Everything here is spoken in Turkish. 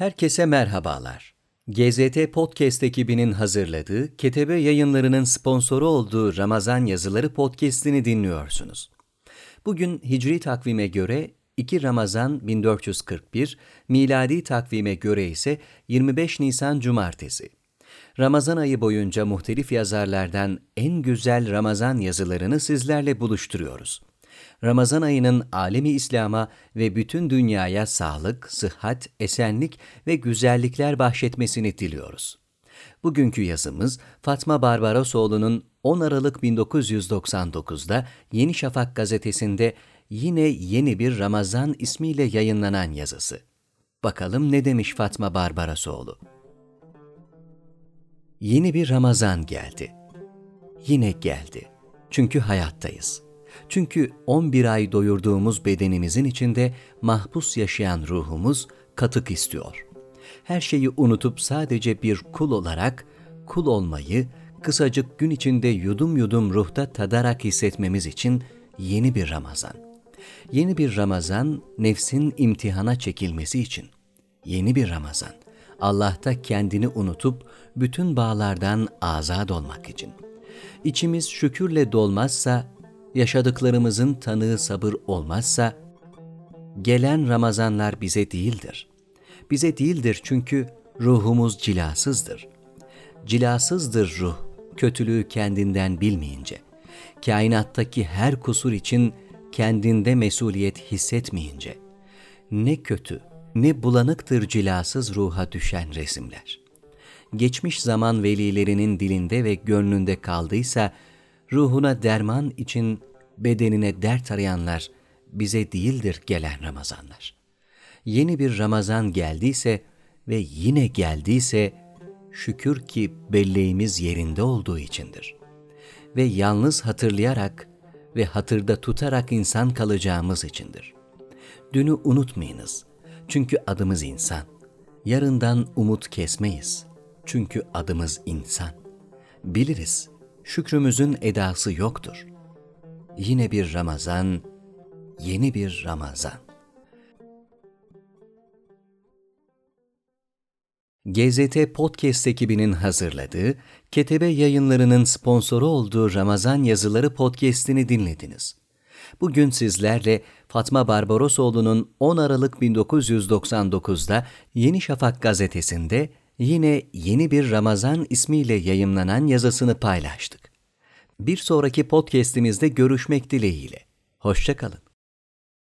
Herkese merhabalar. GZT Podcast ekibinin hazırladığı, Ketebe yayınlarının sponsoru olduğu Ramazan Yazıları podcast'ini dinliyorsunuz. Bugün Hicri takvime göre 2 Ramazan 1441, miladi takvime göre ise 25 Nisan Cumartesi. Ramazan ayı boyunca muhtelif yazarlardan en güzel Ramazan yazılarını sizlerle buluşturuyoruz. Ramazan ayının alemi İslam'a ve bütün dünyaya sağlık, sıhhat, esenlik ve güzellikler bahşetmesini diliyoruz. Bugünkü yazımız Fatma Barbarosoğlu'nun 10 Aralık 1999'da Yeni Şafak gazetesinde yine yeni bir Ramazan ismiyle yayınlanan yazısı. Bakalım ne demiş Fatma Barbarosoğlu? Yeni bir Ramazan geldi. Yine geldi. Çünkü hayattayız.'' Çünkü 11 ay doyurduğumuz bedenimizin içinde mahpus yaşayan ruhumuz katık istiyor. Her şeyi unutup sadece bir kul olarak kul olmayı kısacık gün içinde yudum yudum ruhta tadarak hissetmemiz için yeni bir Ramazan. Yeni bir Ramazan nefsin imtihana çekilmesi için. Yeni bir Ramazan. Allah'ta kendini unutup bütün bağlardan azad olmak için. İçimiz şükürle dolmazsa yaşadıklarımızın tanığı sabır olmazsa, gelen Ramazanlar bize değildir. Bize değildir çünkü ruhumuz cilasızdır. Cilasızdır ruh, kötülüğü kendinden bilmeyince. Kainattaki her kusur için kendinde mesuliyet hissetmeyince. Ne kötü, ne bulanıktır cilasız ruha düşen resimler. Geçmiş zaman velilerinin dilinde ve gönlünde kaldıysa, ruhuna derman için bedenine dert arayanlar bize değildir gelen Ramazanlar. Yeni bir Ramazan geldiyse ve yine geldiyse şükür ki belleğimiz yerinde olduğu içindir. Ve yalnız hatırlayarak ve hatırda tutarak insan kalacağımız içindir. Dünü unutmayınız. Çünkü adımız insan. Yarından umut kesmeyiz. Çünkü adımız insan. Biliriz şükrümüzün edası yoktur. Yine bir Ramazan, yeni bir Ramazan. GZT Podcast ekibinin hazırladığı, Ketebe yayınlarının sponsoru olduğu Ramazan Yazıları podcast'ini dinlediniz. Bugün sizlerle Fatma Barbarosoğlu'nun 10 Aralık 1999'da Yeni Şafak gazetesinde yine yeni bir Ramazan ismiyle yayımlanan yazısını paylaştık. Bir sonraki podcast'imizde görüşmek dileğiyle. Hoşçakalın.